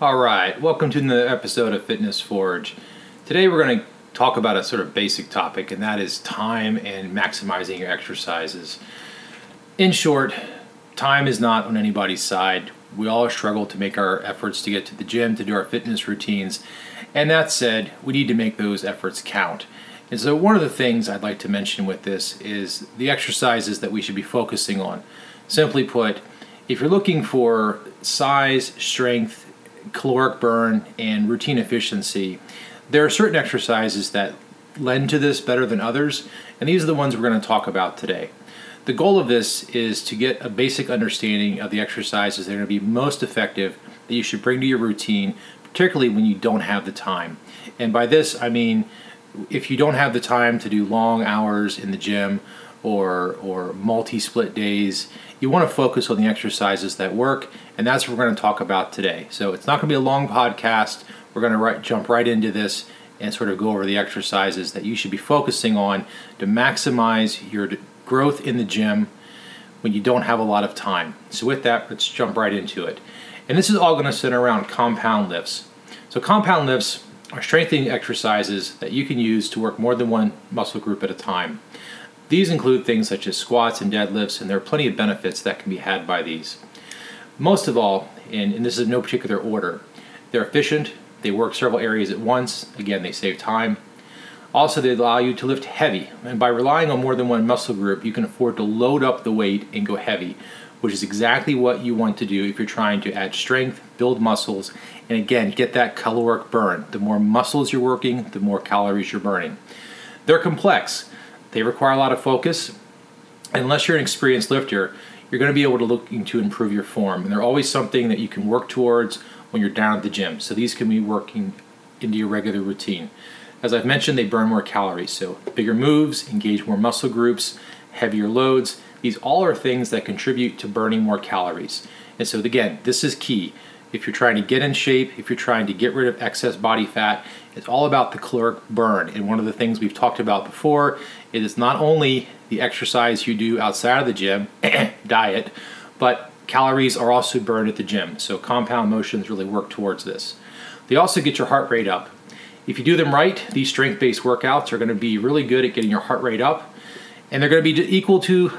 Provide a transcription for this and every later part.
All right, welcome to another episode of Fitness Forge. Today we're going to talk about a sort of basic topic, and that is time and maximizing your exercises. In short, time is not on anybody's side. We all struggle to make our efforts to get to the gym, to do our fitness routines, and that said, we need to make those efforts count. And so, one of the things I'd like to mention with this is the exercises that we should be focusing on. Simply put, if you're looking for size, strength, caloric burn and routine efficiency, there are certain exercises that lend to this better than others, and these are the ones we're going to talk about today. The goal of this is to get a basic understanding of the exercises that are going to be most effective that you should bring to your routine, particularly when you don't have the time. And by this, I mean if you don't have the time to do long hours in the gym or or multi-split days. You want to focus on the exercises that work and that's what we're going to talk about today. So it's not going to be a long podcast. We're going to right, jump right into this and sort of go over the exercises that you should be focusing on to maximize your growth in the gym when you don't have a lot of time. So with that let's jump right into it. And this is all going to center around compound lifts. So compound lifts are strengthening exercises that you can use to work more than one muscle group at a time these include things such as squats and deadlifts, and there are plenty of benefits that can be had by these. Most of all, and, and this is in no particular order, they're efficient, they work several areas at once, again, they save time. Also, they allow you to lift heavy, and by relying on more than one muscle group, you can afford to load up the weight and go heavy, which is exactly what you want to do if you're trying to add strength, build muscles, and again, get that caloric burn. The more muscles you're working, the more calories you're burning. They're complex, they require a lot of focus. Unless you're an experienced lifter, you're going to be able to looking to improve your form. And they're always something that you can work towards when you're down at the gym. So these can be working into your regular routine. As I've mentioned, they burn more calories. So bigger moves, engage more muscle groups, heavier loads. These all are things that contribute to burning more calories. And so again, this is key. If you're trying to get in shape, if you're trying to get rid of excess body fat, it's all about the caloric burn. And one of the things we've talked about before it is not only the exercise you do outside of the gym, diet, but calories are also burned at the gym. So compound motions really work towards this. They also get your heart rate up. If you do them right, these strength based workouts are going to be really good at getting your heart rate up, and they're going to be equal to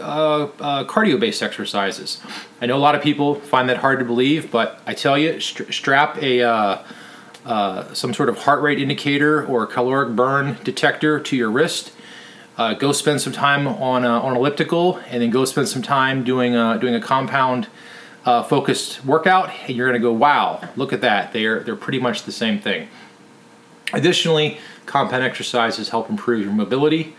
uh, uh, cardio based exercises. I know a lot of people find that hard to believe, but I tell you, st- strap a uh, uh some sort of heart rate indicator or caloric burn detector to your wrist uh, go spend some time on a, on elliptical, and then go spend some time doing a, doing a compound uh, focused workout, and you're going to go, wow, look at that. They're they're pretty much the same thing. Additionally, compound exercises help improve your mobility.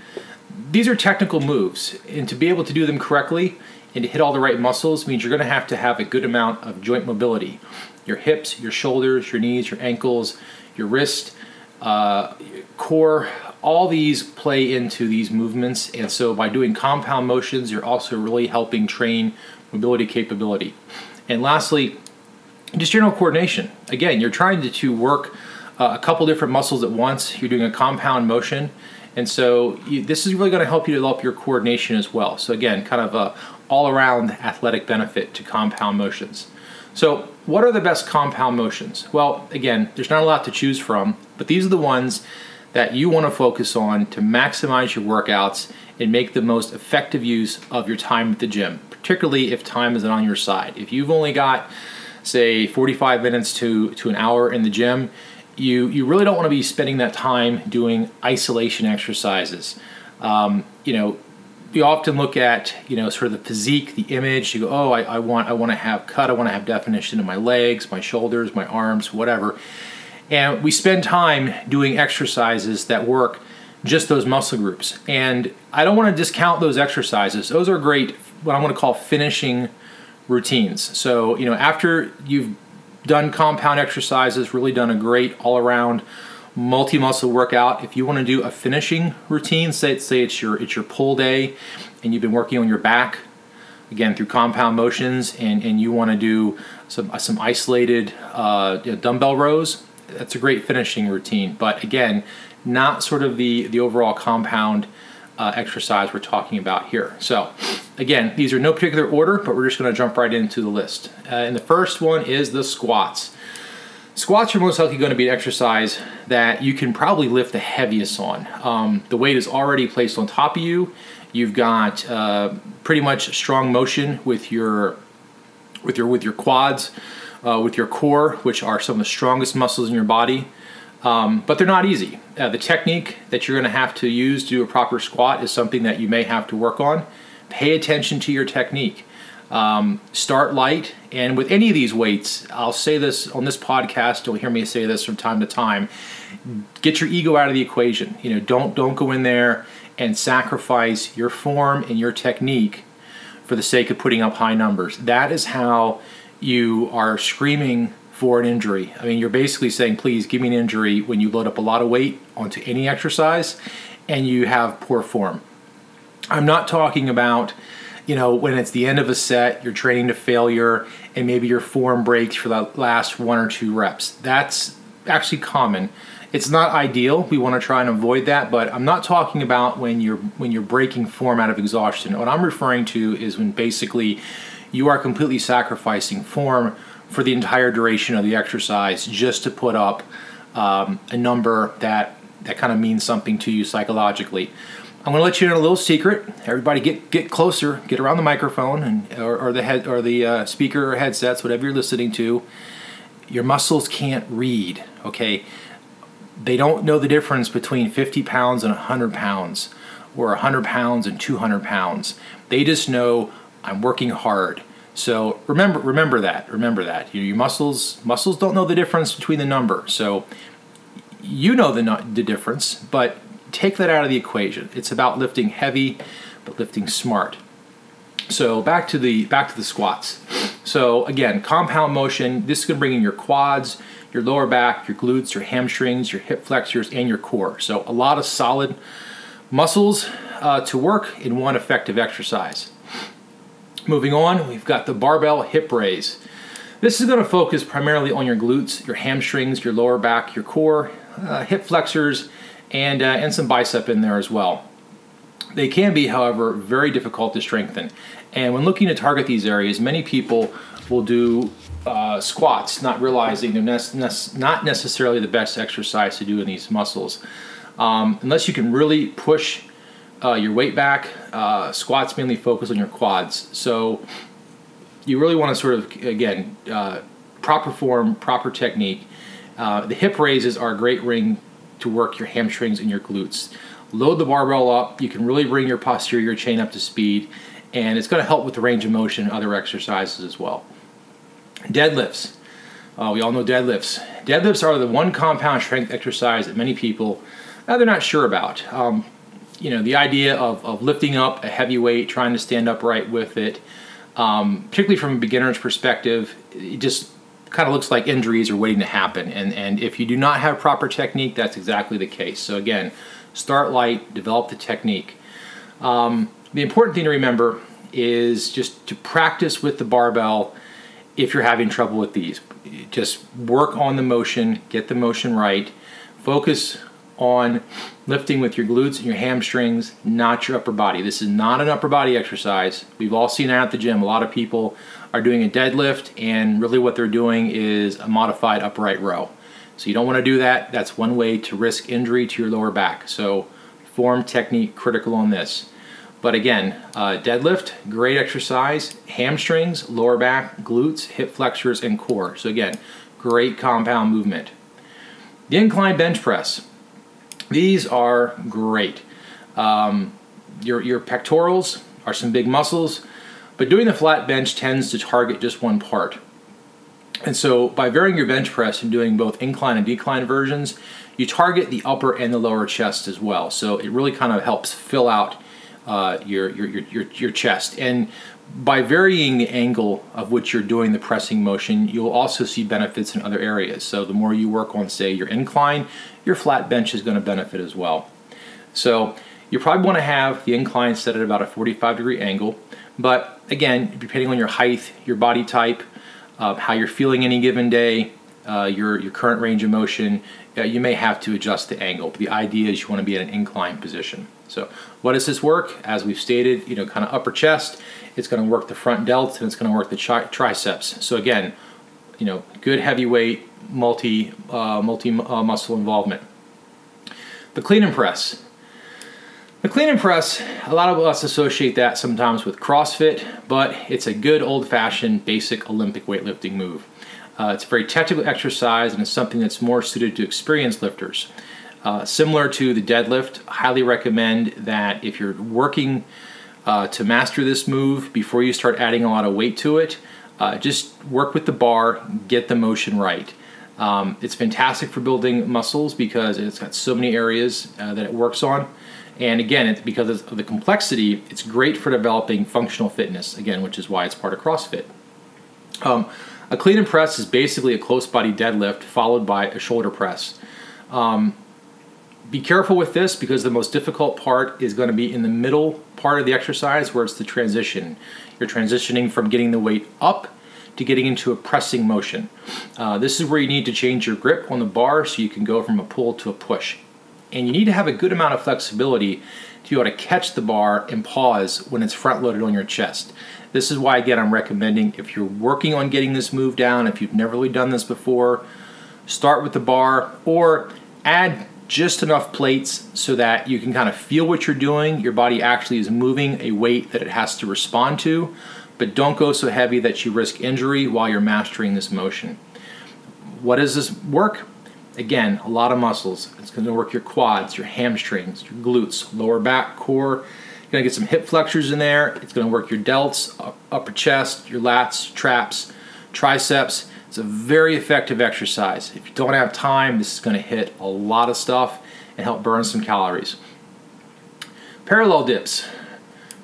These are technical moves, and to be able to do them correctly and to hit all the right muscles means you're going to have to have a good amount of joint mobility. Your hips, your shoulders, your knees, your ankles, your wrist, uh, core, all these play into these movements. And so by doing compound motions, you're also really helping train mobility capability. And lastly, just general coordination. Again, you're trying to, to work uh, a couple different muscles at once. You're doing a compound motion. And so you, this is really going to help you develop your coordination as well. So again, kind of a all-around athletic benefit to compound motions. So what are the best compound motions? Well, again, there's not a lot to choose from, but these are the ones that you want to focus on to maximize your workouts and make the most effective use of your time at the gym, particularly if time isn't on your side. If you've only got, say, 45 minutes to, to an hour in the gym, you, you really don't want to be spending that time doing isolation exercises. Um, you know, you often look at you know sort of the physique, the image. You go, oh, I, I want I want to have cut, I want to have definition in my legs, my shoulders, my arms, whatever. And we spend time doing exercises that work just those muscle groups. And I don't want to discount those exercises. Those are great, what I want to call finishing routines. So, you know, after you've done compound exercises, really done a great all around multi muscle workout, if you want to do a finishing routine, say, say it's your it's your pull day and you've been working on your back again through compound motions and, and you want to do some, some isolated uh, dumbbell rows that's a great finishing routine. But again, not sort of the the overall compound uh, exercise we're talking about here. So again, these are no particular order, but we're just going to jump right into the list. Uh, and the first one is the squats. Squats are most likely going to be an exercise that you can probably lift the heaviest on. Um, the weight is already placed on top of you. You've got uh, pretty much strong motion with your with your with your quads, uh, with your core, which are some of the strongest muscles in your body. Um, but they're not easy. Uh, the technique that you're going to have to use to do a proper squat is something that you may have to work on. Pay attention to your technique. Um, start light, and with any of these weights, I'll say this on this podcast. You'll hear me say this from time to time. Get your ego out of the equation. You know, don't don't go in there and sacrifice your form and your technique for the sake of putting up high numbers. That is how you are screaming for an injury. I mean, you're basically saying, please give me an injury when you load up a lot of weight onto any exercise and you have poor form. I'm not talking about you know, when it's the end of a set, you're training to failure, and maybe your form breaks for the last one or two reps. That's actually common. It's not ideal. We want to try and avoid that, but I'm not talking about when you're when you're breaking form out of exhaustion. What I'm referring to is when basically you are completely sacrificing form for the entire duration of the exercise just to put up um, a number that that kind of means something to you psychologically. I'm going to let you in a little secret. Everybody, get get closer, get around the microphone and or, or the head or the uh, speaker or headsets, whatever you're listening to. Your muscles can't read. Okay, they don't know the difference between 50 pounds and 100 pounds, or 100 pounds and 200 pounds. They just know I'm working hard. So remember remember that. Remember that. Your, your muscles muscles don't know the difference between the number. So you know the the difference, but take that out of the equation. It's about lifting heavy, but lifting smart. So back to the back to the squats. So again, compound motion. This is going to bring in your quads, your lower back, your glutes, your hamstrings, your hip flexors, and your core. So a lot of solid muscles uh, to work in one effective exercise. Moving on, we've got the barbell hip raise. This is going to focus primarily on your glutes, your hamstrings, your lower back, your core, uh, hip flexors, and, uh, and some bicep in there as well. They can be, however, very difficult to strengthen. And when looking to target these areas, many people will do uh, squats, not realizing they're ne- not necessarily the best exercise to do in these muscles. Um, unless you can really push uh, your weight back, uh, squats mainly focus on your quads. So you really want to sort of, again, uh, proper form, proper technique. Uh, the hip raises are a great ring to work your hamstrings and your glutes. Load the barbell up. You can really bring your posterior chain up to speed, and it's going to help with the range of motion and other exercises as well. Deadlifts. Uh, we all know deadlifts. Deadlifts are the one compound strength exercise that many people they're not sure about. Um, you know, the idea of, of lifting up a heavy weight, trying to stand upright with it, um, particularly from a beginner's perspective, it just kind of looks like injuries are waiting to happen. And, and if you do not have proper technique, that's exactly the case. So, again, start light, develop the technique. Um, the important thing to remember is just to practice with the barbell if you're having trouble with these. Just work on the motion, get the motion right, focus on lifting with your glutes and your hamstrings, not your upper body. This is not an upper body exercise. We've all seen that at the gym. A lot of people are doing a deadlift, and really what they're doing is a modified upright row. So you don't want to do that. That's one way to risk injury to your lower back. So form technique critical on this. But again, uh, deadlift, great exercise. Hamstrings, lower back, glutes, hip flexors, and core. So again, great compound movement. The incline bench press. These are great. Um, your, your pectorals are some big muscles. But doing the flat bench tends to target just one part. And so by varying your bench press and doing both incline and decline versions, you target the upper and the lower chest as well. So it really kind of helps fill out uh, your, your, your, your chest. And by varying the angle of which you're doing the pressing motion, you'll also see benefits in other areas. So the more you work on, say, your incline, your flat bench is going to benefit as well. So you probably want to have the incline set at about a 45 degree angle. But again, depending on your height, your body type, uh, how you're feeling any given day, uh, your, your current range of motion, uh, you may have to adjust the angle. But the idea is you want to be in an inclined position. So what does this work? As we've stated, you know, kind of upper chest, it's going to work the front delts and it's going to work the tri- triceps. So again, you know, good heavyweight, multi uh, multi uh, muscle involvement. The clean and press. The clean and press, a lot of us associate that sometimes with CrossFit, but it's a good old fashioned basic Olympic weightlifting move. Uh, it's a very technical exercise and it's something that's more suited to experienced lifters. Uh, similar to the deadlift, highly recommend that if you're working uh, to master this move before you start adding a lot of weight to it, uh, just work with the bar, get the motion right. Um, it's fantastic for building muscles because it's got so many areas uh, that it works on. And again, it's because of the complexity, it's great for developing functional fitness, again, which is why it's part of CrossFit. Um, a clean and press is basically a close body deadlift followed by a shoulder press. Um, be careful with this because the most difficult part is going to be in the middle part of the exercise where it's the transition. You're transitioning from getting the weight up to getting into a pressing motion. Uh, this is where you need to change your grip on the bar so you can go from a pull to a push and you need to have a good amount of flexibility to be able to catch the bar and pause when it's front loaded on your chest. This is why, again, I'm recommending if you're working on getting this move down, if you've never really done this before, start with the bar or add just enough plates so that you can kind of feel what you're doing. Your body actually is moving a weight that it has to respond to, but don't go so heavy that you risk injury while you're mastering this motion. What does this work? Again, a lot of muscles. It's going to work your quads, your hamstrings, your glutes, lower back, core. You're going to get some hip flexors in there. It's going to work your delts, upper chest, your lats, traps, triceps. It's a very effective exercise. If you don't have time, this is going to hit a lot of stuff and help burn some calories. Parallel dips.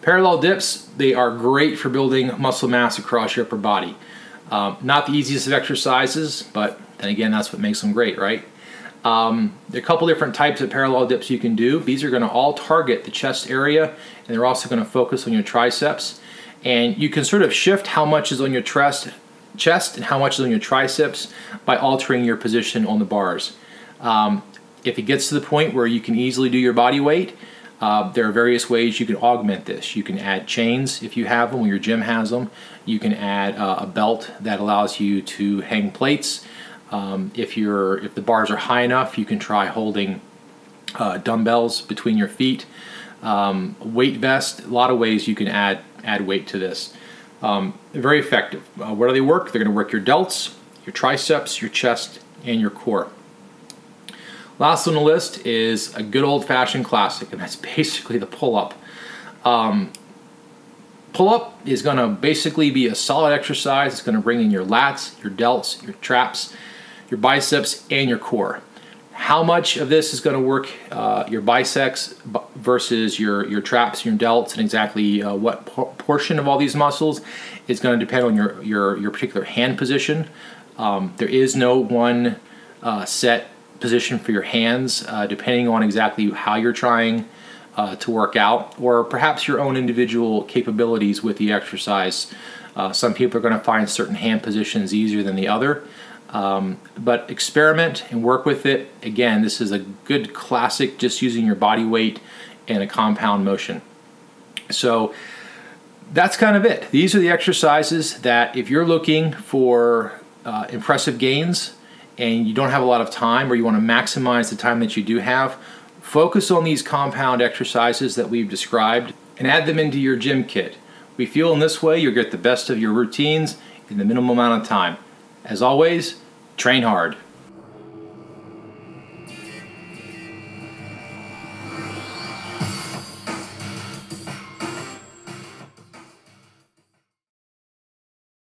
Parallel dips, they are great for building muscle mass across your upper body. Um, not the easiest of exercises, but then again, that's what makes them great, right? Um, there are a couple different types of parallel dips you can do. These are going to all target the chest area, and they're also going to focus on your triceps. And you can sort of shift how much is on your chest, chest and how much is on your triceps by altering your position on the bars. Um, if it gets to the point where you can easily do your body weight, uh, there are various ways you can augment this. You can add chains if you have them, your gym has them. You can add uh, a belt that allows you to hang plates. Um, if you're if the bars are high enough, you can try holding uh, dumbbells between your feet. Um, weight vest, a lot of ways you can add add weight to this. Um, very effective. Uh, where do they work? They're going to work your delts, your triceps, your chest, and your core. Last on the list is a good old fashioned classic, and that's basically the pull up. Um, pull up is going to basically be a solid exercise. It's going to bring in your lats, your delts, your traps, your biceps, and your core. How much of this is going to work uh, your biceps versus your, your traps, your delts, and exactly uh, what por- portion of all these muscles is going to depend on your, your, your particular hand position. Um, there is no one uh, set position for your hands, uh, depending on exactly how you're trying uh, to work out, or perhaps your own individual capabilities with the exercise. Uh, some people are going to find certain hand positions easier than the other. Um, but experiment and work with it. Again, this is a good classic just using your body weight and a compound motion. So that's kind of it. These are the exercises that if you're looking for uh, impressive gains and you don't have a lot of time or you want to maximize the time that you do have, focus on these compound exercises that we've described and add them into your gym kit. We feel in this way you'll get the best of your routines in the minimum amount of time. As always, train hard.